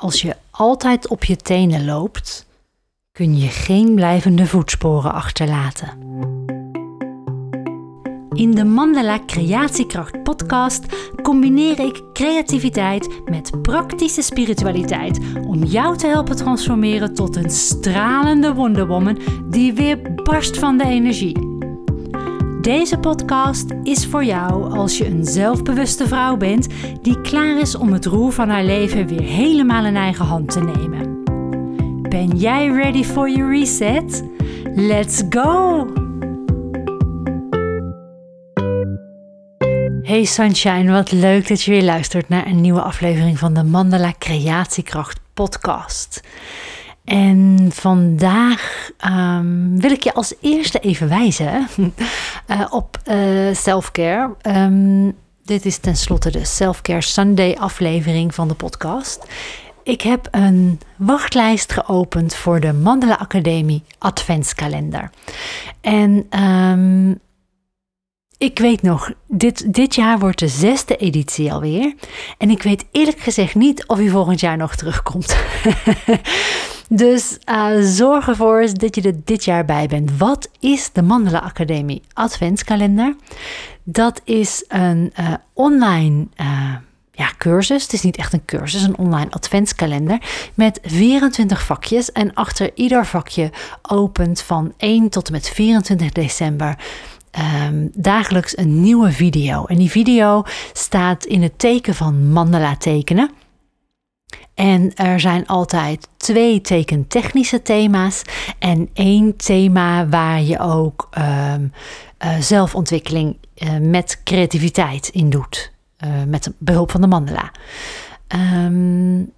Als je altijd op je tenen loopt, kun je geen blijvende voetsporen achterlaten. In de Mandala Creatiekracht podcast combineer ik creativiteit met praktische spiritualiteit om jou te helpen transformeren tot een stralende wonderwoman die weer barst van de energie. Deze podcast is voor jou als je een zelfbewuste vrouw bent die klaar is om het roer van haar leven weer helemaal in eigen hand te nemen. Ben jij ready for your reset? Let's go! Hey Sunshine, wat leuk dat je weer luistert naar een nieuwe aflevering van de Mandala Creatiekracht podcast. En vandaag ehm, wil ik je als eerste even wijzen uh, op uh, selfcare. Um, dit is tenslotte de Selfcare Sunday aflevering van de podcast. Ik heb een wachtlijst geopend voor de Mandela Academie Adventskalender. En um, ik weet nog, dit, dit jaar wordt de zesde editie alweer. En ik weet eerlijk gezegd niet of hij volgend jaar nog terugkomt. dus uh, zorg ervoor dat je er dit jaar bij bent. Wat is de Mandela Academie Adventskalender? Dat is een uh, online uh, ja, cursus. Het is niet echt een cursus, een online adventskalender met 24 vakjes. En achter ieder vakje opent van 1 tot en met 24 december um, dagelijks een nieuwe video. En die video staat in het teken van mandala tekenen. En er zijn altijd twee tekentechnische thema's en één thema waar je ook um, uh, zelfontwikkeling uh, met creativiteit in doet. Uh, met behulp van de mandala. Um,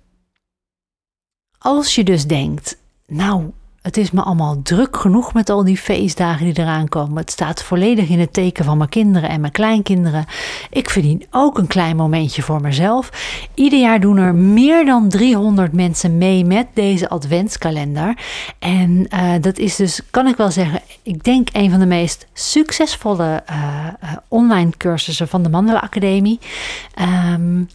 als je dus denkt, nou, het is me allemaal druk genoeg met al die feestdagen die eraan komen. Het staat volledig in het teken van mijn kinderen en mijn kleinkinderen. Ik verdien ook een klein momentje voor mezelf. Ieder jaar doen er meer dan 300 mensen mee met deze adventskalender. En uh, dat is dus, kan ik wel zeggen, ik denk een van de meest succesvolle uh, uh, online cursussen van de Mandela Academie. Um,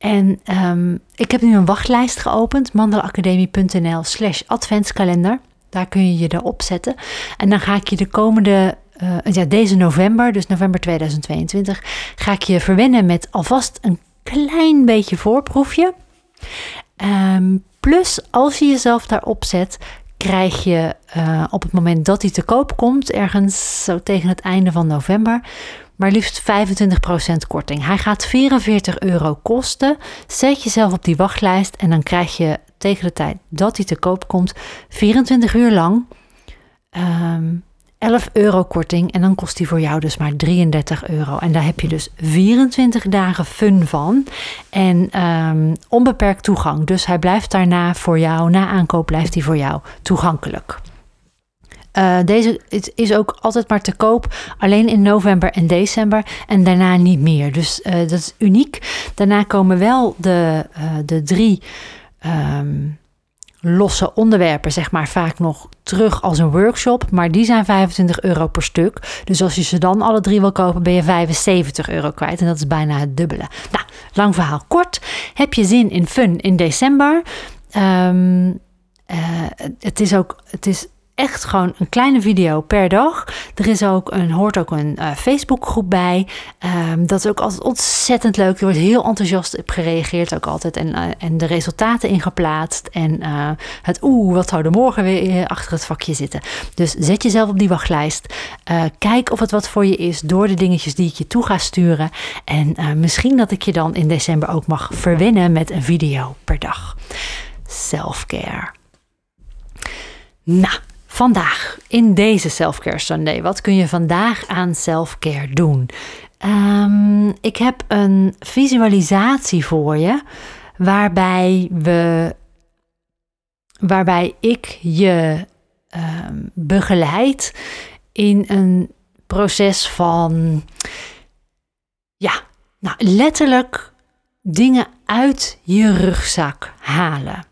en um, ik heb nu een wachtlijst geopend, mandelaacademie.nl slash adventskalender. Daar kun je je erop zetten. En dan ga ik je de komende, uh, ja, deze november, dus november 2022, ga ik je verwennen met alvast een klein beetje voorproefje. Um, plus, als je jezelf daarop zet, krijg je uh, op het moment dat hij te koop komt, ergens zo tegen het einde van november, maar liefst 25% korting. Hij gaat 44 euro kosten. Zet jezelf op die wachtlijst en dan krijg je tegen de tijd dat hij te koop komt 24 uur lang um, 11 euro korting. En dan kost hij voor jou dus maar 33 euro. En daar heb je dus 24 dagen fun van. En um, onbeperkt toegang. Dus hij blijft daarna voor jou, na aankoop blijft hij voor jou toegankelijk. Uh, deze is ook altijd maar te koop, alleen in november en december en daarna niet meer. Dus uh, dat is uniek. Daarna komen wel de, uh, de drie um, losse onderwerpen, zeg maar, vaak nog terug als een workshop. Maar die zijn 25 euro per stuk. Dus als je ze dan alle drie wil kopen, ben je 75 euro kwijt. En dat is bijna het dubbele. Nou, lang verhaal kort. Heb je zin in fun in december? Um, het is ook. Het is echt gewoon een kleine video per dag. Er is ook een, hoort ook een uh, Facebookgroep bij. Um, dat is ook altijd ontzettend leuk. Er wordt heel enthousiast op gereageerd ook altijd. En, uh, en de resultaten ingeplaatst. En uh, het oeh, wat zou er morgen weer achter het vakje zitten. Dus zet jezelf op die wachtlijst. kijk of het wat voor je is door de dingetjes die ik je toe ga sturen. En misschien dat ik je dan in december ook mag verwennen met een video per dag. Selfcare. Nou, Vandaag, in deze Selfcare Sunday, wat kun je vandaag aan selfcare doen? Um, ik heb een visualisatie voor je, waarbij we, waarbij ik je um, begeleid in een proces van, ja, nou letterlijk dingen uit je rugzak halen.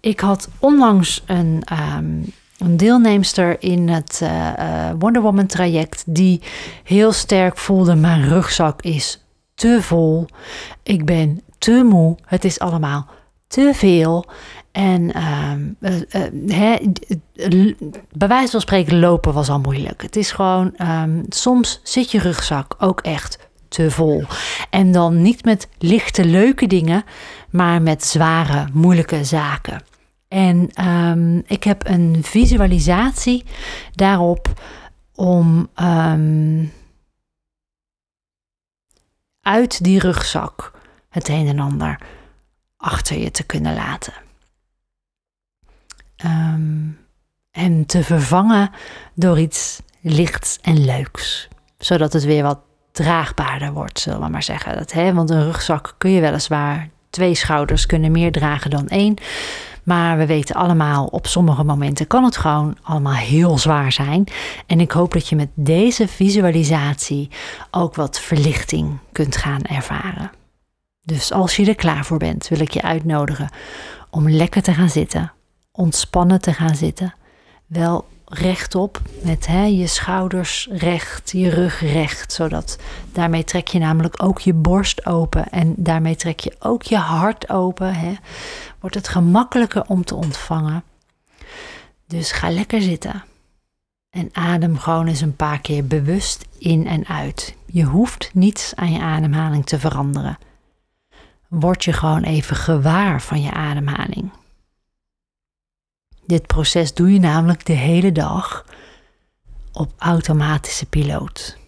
Ik had onlangs een um, een deelnemster in het uh, Wonder Woman traject die heel sterk voelde: mijn rugzak is te vol. Ik ben te moe. Het is allemaal te veel. En eh, eh, bij wijze van spreken lopen was al moeilijk. Het is gewoon, ehm, soms zit je rugzak ook echt te vol. En dan niet met lichte, leuke dingen, maar met zware, moeilijke zaken. En ehm, ik heb een visualisatie daarop om uit die rugzak het een en ander achter je te kunnen laten. Ehm, en te vervangen door iets lichts en leuks. Zodat het weer wat draagbaarder wordt, zullen we maar zeggen. Dat, hè, want een rugzak kun je weliswaar, twee schouders kunnen meer dragen dan één. Maar we weten allemaal, op sommige momenten kan het gewoon allemaal heel zwaar zijn. En ik hoop dat je met deze visualisatie ook wat verlichting kunt gaan ervaren. Dus als je er klaar voor bent, wil ik je uitnodigen om lekker te gaan zitten, ontspannen te gaan zitten. Wel rechtop, met hè, je schouders recht, je rug recht, zodat daarmee trek je namelijk ook je borst open en daarmee trek je ook je hart open. Hè. Wordt het gemakkelijker om te ontvangen. Dus ga lekker zitten en adem gewoon eens een paar keer bewust in en uit. Je hoeft niets aan je ademhaling te veranderen. Word je gewoon even gewaar van je ademhaling. Dit proces doe je namelijk de hele dag op automatische piloot.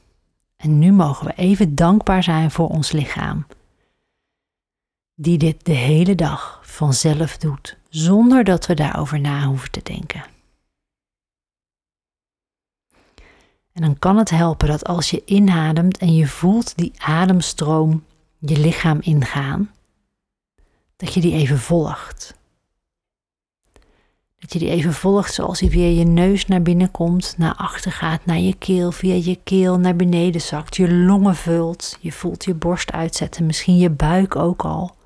En nu mogen we even dankbaar zijn voor ons lichaam, die dit de hele dag vanzelf doet, zonder dat we daarover na hoeven te denken. En dan kan het helpen dat als je inademt en je voelt die ademstroom je lichaam ingaan, dat je die even volgt. Dat je die even volgt zoals hij via je neus naar binnen komt, naar achter gaat, naar je keel, via je keel naar beneden zakt, je longen vult, je voelt je borst uitzetten, misschien je buik ook al.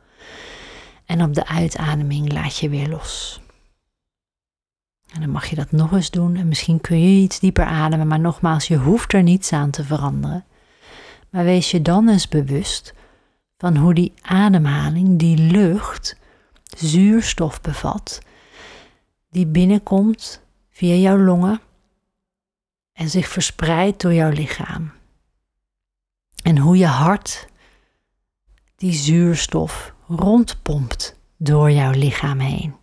En op de uitademing laat je weer los. En dan mag je dat nog eens doen en misschien kun je iets dieper ademen, maar nogmaals, je hoeft er niets aan te veranderen. Maar wees je dan eens bewust van hoe die ademhaling, die lucht, zuurstof bevat die binnenkomt via jouw longen en zich verspreidt door jouw lichaam. En hoe je hart die zuurstof rondpompt door jouw lichaam heen.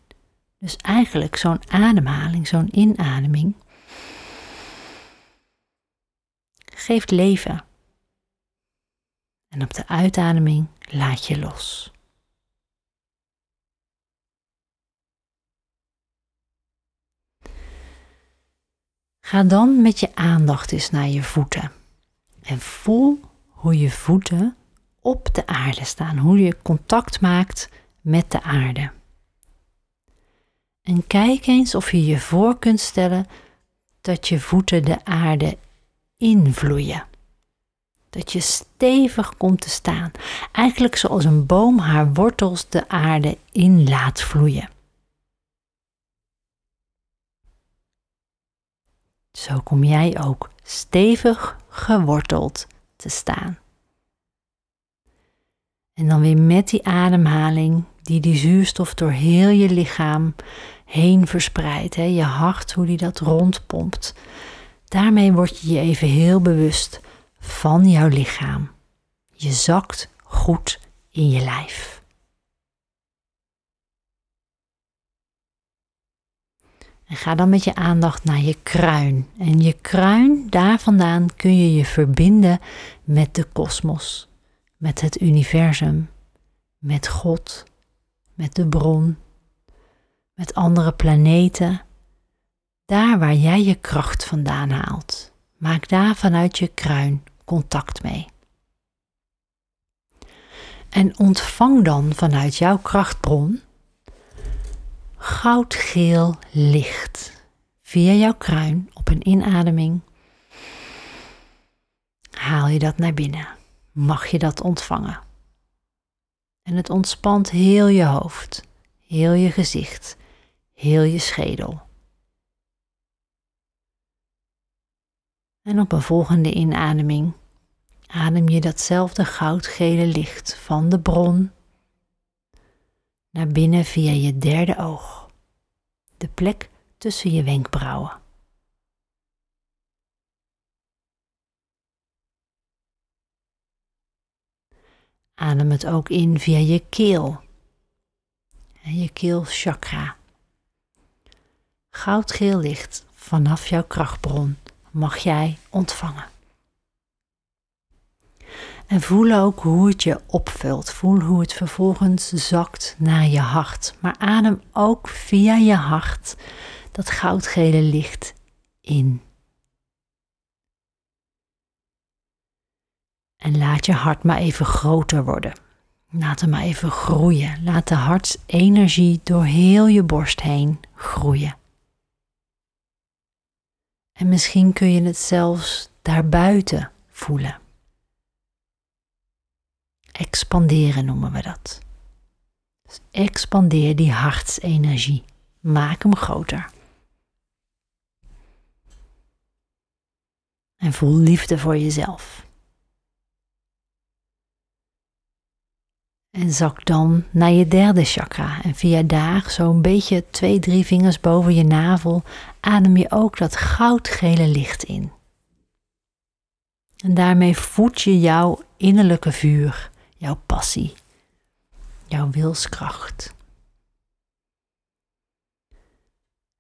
Dus eigenlijk zo'n ademhaling, zo'n inademing, geeft leven. En op de uitademing laat je los. Ga dan met je aandacht eens naar je voeten. En voel hoe je voeten op de aarde staan, hoe je contact maakt met de aarde. En kijk eens of je je voor kunt stellen dat je voeten de aarde invloeien. Dat je stevig komt te staan, eigenlijk zoals een boom haar wortels de aarde in laat vloeien. Zo kom jij ook stevig geworteld te staan. En dan weer met die ademhaling die die zuurstof door heel je lichaam heen verspreidt. Hè? Je hart, hoe die dat rondpompt. Daarmee word je je even heel bewust van jouw lichaam. Je zakt goed in je lijf. En ga dan met je aandacht naar je kruin. En je kruin, daar vandaan kun je je verbinden met de kosmos, met het universum, met God, met de bron, met andere planeten. Daar waar jij je kracht vandaan haalt. Maak daar vanuit je kruin contact mee. En ontvang dan vanuit jouw krachtbron goudgeel licht via jouw kruin op een inademing. Haal je dat naar binnen. Mag je dat ontvangen. En het ontspant heel je hoofd, heel je gezicht, heel je schedel. En op een volgende inademing adem je datzelfde goudgele licht van de bron naar binnen via je derde oog, de plek tussen je wenkbrauwen. Adem het ook in via je keel, je keelchakra. Goudgeel licht vanaf jouw krachtbron mag jij ontvangen. En voel ook hoe het je opvult. Voel hoe het vervolgens zakt naar je hart. Maar adem ook via je hart dat goudgele licht in. En laat je hart maar even groter worden. Laat hem maar even groeien. Laat de hartsenergie door heel je borst heen groeien. En misschien kun je het zelfs daarbuiten voelen. Expanderen noemen we dat. Dus expandeer die hartsenergie. Maak hem groter. En voel liefde voor jezelf. En zak dan naar je derde chakra. En via daar, zo'n beetje twee, drie vingers boven je navel, adem je ook dat goudgele licht in. En daarmee voed je jouw innerlijke vuur, jouw passie, jouw wilskracht.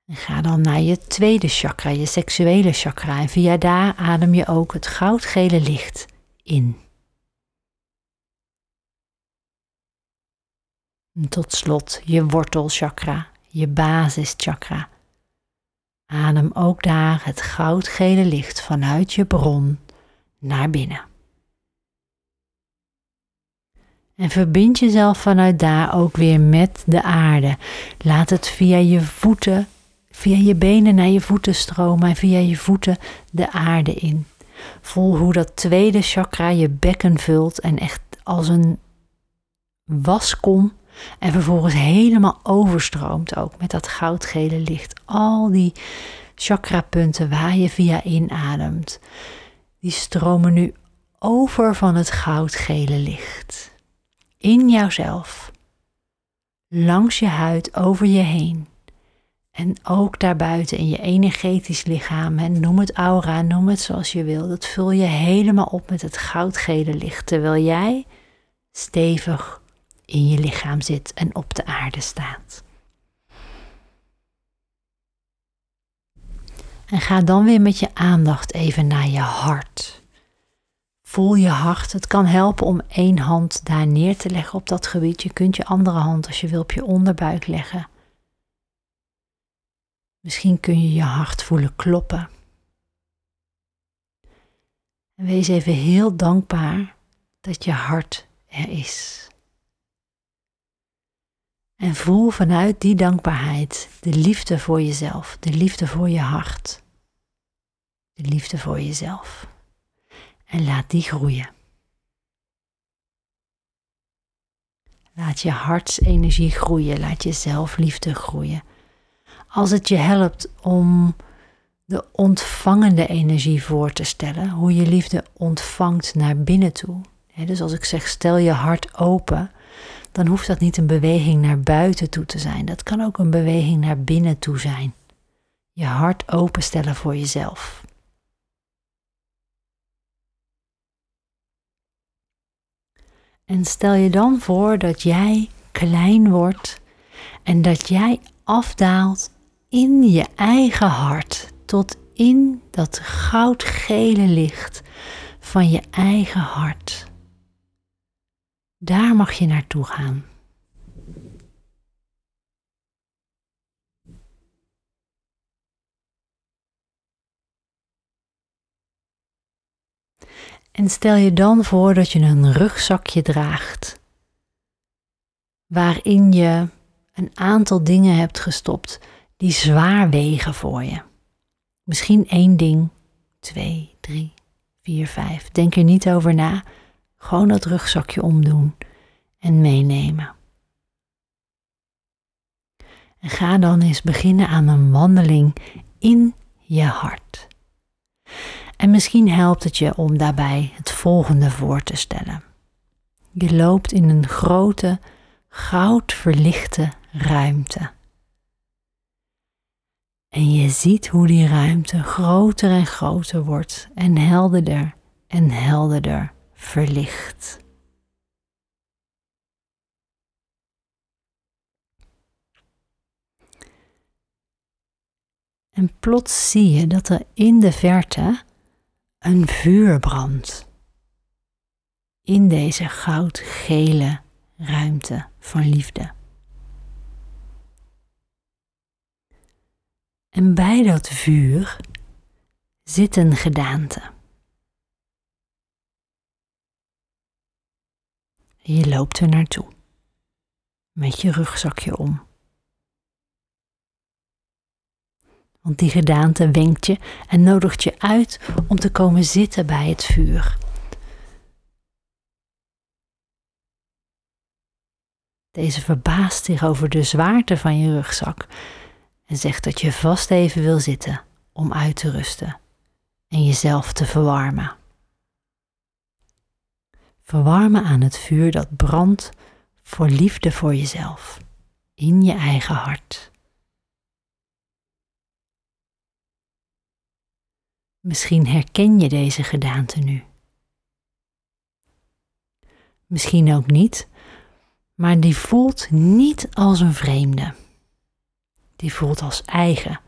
En ga dan naar je tweede chakra, je seksuele chakra. En via daar adem je ook het goudgele licht in. En tot slot je wortelchakra, je basischakra. Adem ook daar het goudgele licht vanuit je bron naar binnen. En verbind jezelf vanuit daar ook weer met de aarde. Laat het via je voeten, via je benen naar je voeten stromen en via je voeten de aarde in. Voel hoe dat tweede chakra je bekken vult en echt als een waskom en vervolgens helemaal overstroomt ook met dat goudgele licht. Al die chakrapunten waar je via inademt, die stromen nu over van het goudgele licht. In jouzelf, langs je huid, over je heen. En ook daarbuiten in je energetisch lichaam. En noem het aura, noem het zoals je wil. Dat vul je helemaal op met het goudgele licht. Terwijl jij stevig in je lichaam zit en op de aarde staat. En ga dan weer met je aandacht even naar je hart. Voel je hart. Het kan helpen om één hand daar neer te leggen op dat gebied. Je kunt je andere hand, als je wil, op je onderbuik leggen. Misschien kun je je hart voelen kloppen. En wees even heel dankbaar dat je hart er is. En voel vanuit die dankbaarheid de liefde voor jezelf, de liefde voor je hart, de liefde voor jezelf. En laat die groeien. Laat je hartsenergie groeien, laat je zelfliefde groeien. Als het je helpt om de ontvangende energie voor te stellen, hoe je liefde ontvangt naar binnen toe. Dus als ik zeg, stel je hart open, dan hoeft dat niet een beweging naar buiten toe te zijn. Dat kan ook een beweging naar binnen toe zijn. Je hart openstellen voor jezelf. En stel je dan voor dat jij klein wordt en dat jij afdaalt in je eigen hart tot in dat goudgele licht van je eigen hart. Daar mag je naartoe gaan. En stel je dan voor dat je een rugzakje draagt, waarin je een aantal dingen hebt gestopt die zwaar wegen voor je. Misschien één ding, twee, drie, vier, vijf. Denk er niet over na. Gewoon dat rugzakje omdoen en meenemen. En ga dan eens beginnen aan een wandeling in je hart. En misschien helpt het je om daarbij het volgende voor te stellen. Je loopt in een grote, goud verlichte ruimte. En je ziet hoe die ruimte groter en groter wordt en helderder en helderder verlicht. En plots zie je dat er in de verte een vuur brandt. In deze goudgele ruimte van liefde. En bij dat vuur zit een gedaante. Je loopt er naartoe met je rugzakje om. Want die gedaante wenkt je en nodigt je uit om te komen zitten bij het vuur. Deze verbaast zich over de zwaarte van je rugzak en zegt dat je vast even wil zitten om uit te rusten en jezelf te verwarmen. Verwarmen aan het vuur dat brandt voor liefde voor jezelf in je eigen hart. Misschien herken je deze gedaante nu. Misschien ook niet, maar die voelt niet als een vreemde. Die voelt als eigen.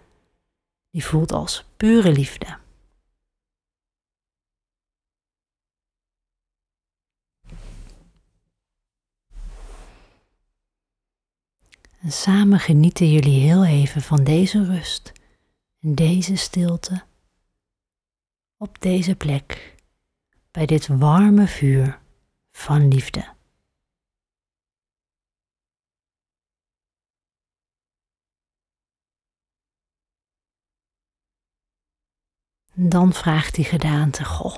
Die voelt als pure liefde. En samen genieten jullie heel even van deze rust en deze stilte op deze plek, bij dit warme vuur van liefde. Dan vraagt die gedaante: Goh,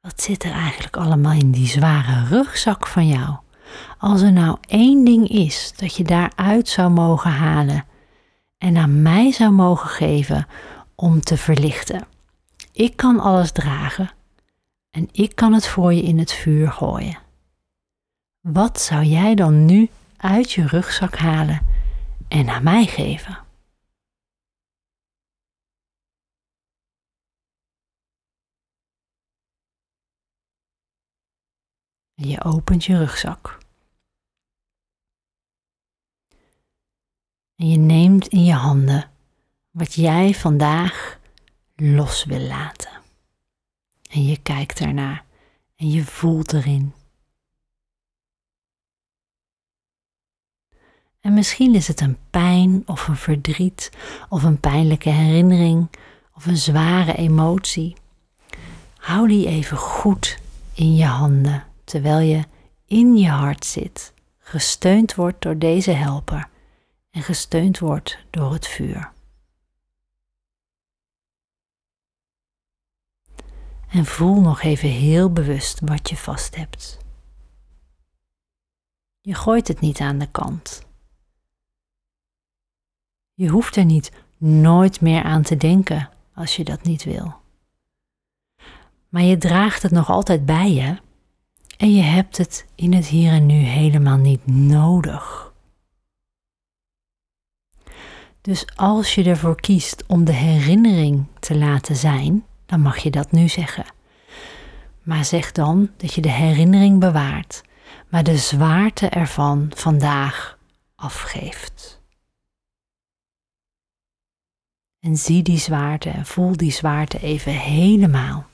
wat zit er eigenlijk allemaal in die zware rugzak van jou? Als er nou één ding is dat je daaruit zou mogen halen en aan mij zou mogen geven om te verlichten. Ik kan alles dragen en ik kan het voor je in het vuur gooien. Wat zou jij dan nu uit je rugzak halen en aan mij geven? Je opent je rugzak. En je neemt in je handen wat jij vandaag los wil laten. En je kijkt ernaar en je voelt erin. En misschien is het een pijn of een verdriet of een pijnlijke herinnering of een zware emotie. Hou die even goed in je handen terwijl je in je hart zit, gesteund wordt door deze helper en gesteund wordt door het vuur. En voel nog even heel bewust wat je vast hebt. Je gooit het niet aan de kant. Je hoeft er niet nooit meer aan te denken als je dat niet wil. Maar je draagt het nog altijd bij je en je hebt het in het hier en nu helemaal niet nodig. Dus als je ervoor kiest om de herinnering te laten zijn, dan mag je dat nu zeggen. Maar zeg dan dat je de herinnering bewaart, maar de zwaarte ervan vandaag afgeeft. En zie die zwaarte en voel die zwaarte even helemaal.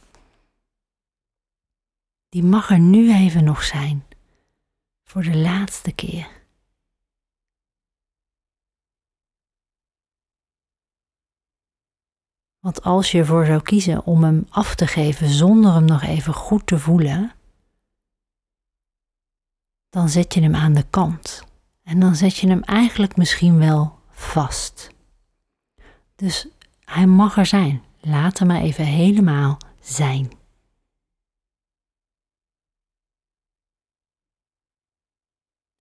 Die mag er nu even nog zijn, voor de laatste keer. Want als je ervoor zou kiezen om hem af te geven zonder hem nog even goed te voelen, dan zet je hem aan de kant. En dan zet je hem eigenlijk misschien wel vast. Dus hij mag er zijn. Laat hem maar even helemaal zijn.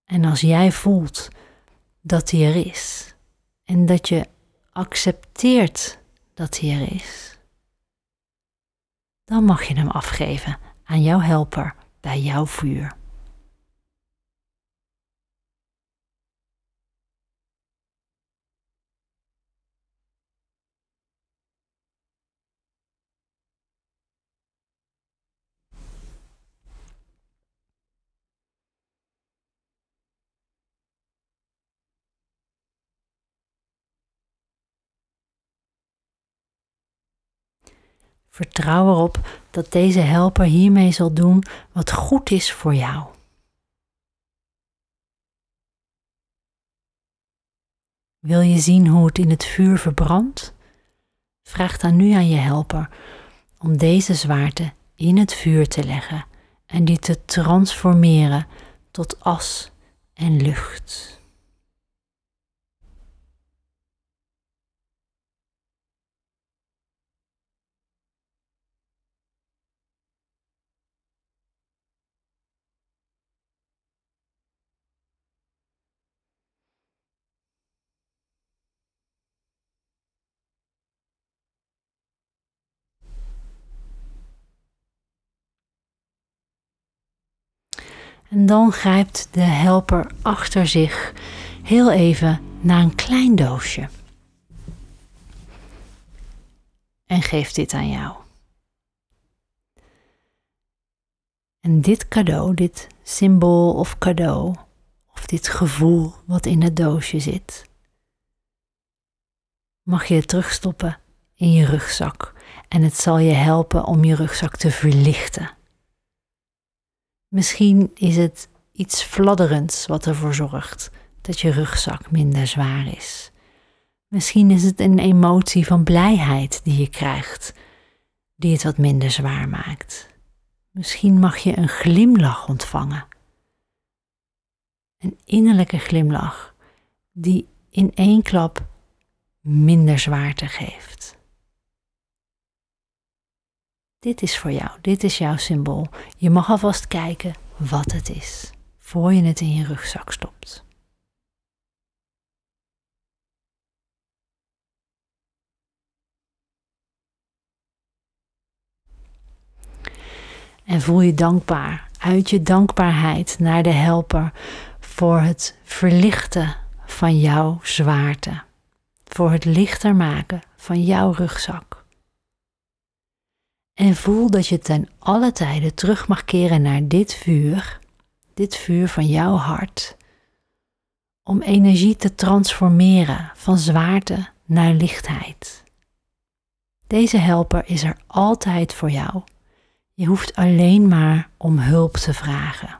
En als jij voelt dat hij er is en dat je accepteert dat hij er is, dan mag je hem afgeven aan jouw helper bij jouw vuur. Vertrouw erop dat deze helper hiermee zal doen wat goed is voor jou. Wil je zien hoe het in het vuur verbrandt? Vraag dan nu aan je helper om deze zwaarte in het vuur te leggen en die te transformeren tot as en lucht. En dan grijpt de helper achter zich heel even naar een klein doosje. En geeft dit aan jou. En dit cadeau, dit symbool of cadeau, of dit gevoel wat in het doosje zit, mag je terugstoppen in je rugzak. En het zal je helpen om je rugzak te verlichten. Misschien is het iets fladderends wat ervoor zorgt dat je rugzak minder zwaar is. Misschien is het een emotie van blijheid die je krijgt, die het wat minder zwaar maakt. Misschien mag je een glimlach ontvangen. Een innerlijke glimlach die in één klap minder zwaarte geeft. Dit is voor jou, dit is jouw symbool. Je mag alvast kijken wat het is, voor je het in je rugzak stopt. En voel je dankbaar, uit je dankbaarheid naar de helper voor het verlichten van jouw zwaarte, voor het lichter maken van jouw rugzak. En voel dat je ten alle tijden terug mag keren naar dit vuur, dit vuur van jouw hart, om energie te transformeren van zwaarte naar lichtheid. Deze helper is er altijd voor jou. Je hoeft alleen maar om hulp te vragen,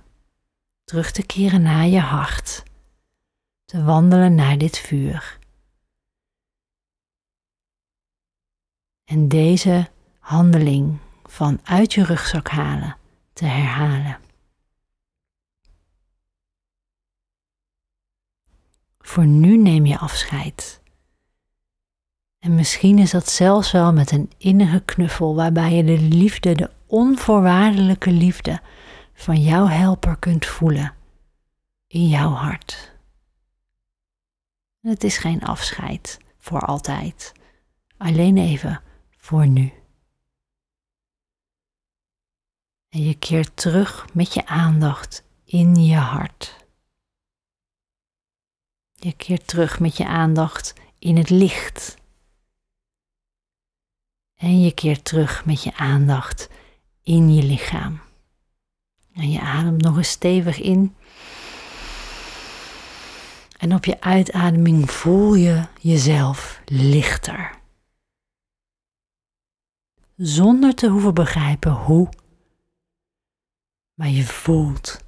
terug te keren naar je hart, te wandelen naar dit vuur. En deze handeling van uit je rugzak halen te herhalen. Voor nu neem je afscheid. En misschien is dat zelfs wel met een innige knuffel waarbij je de liefde, de onvoorwaardelijke liefde van jouw helper kunt voelen in jouw hart. Het is geen afscheid voor altijd, alleen even voor nu. En je keert terug met je aandacht in je hart. Je keert terug met je aandacht in het licht. En je keert terug met je aandacht in je lichaam. En je ademt nog eens stevig in. En op je uitademing voel je jezelf lichter. Zonder te hoeven begrijpen hoe maar je voelt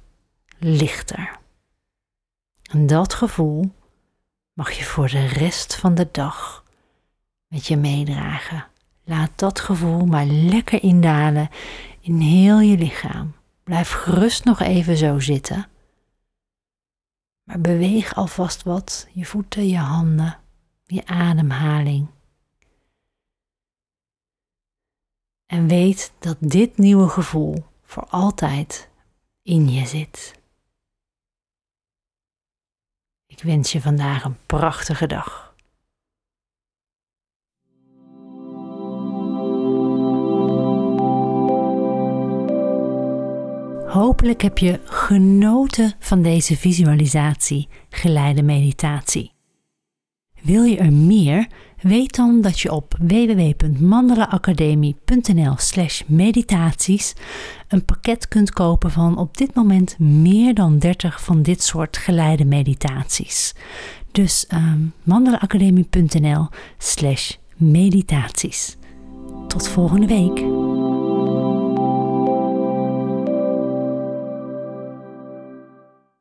lichter. En dat gevoel mag je voor de rest van de dag met je meedragen. Laat dat gevoel maar lekker indalen in heel je lichaam. Blijf gerust nog even zo zitten. Maar beweeg alvast wat, je voeten, je handen, je ademhaling. En weet dat dit nieuwe gevoel voor altijd in je zit. Ik wens je vandaag een prachtige dag. Hopelijk heb je genoten van deze visualisatie, geleide meditatie. Wil je er meer? Weet dan dat je op www.mandelaacademie.nl/slash meditaties een pakket kunt kopen van op dit moment meer dan 30 van dit soort geleide meditaties. Dus um, mandelaacademie.nl/slash meditaties. tot volgende week.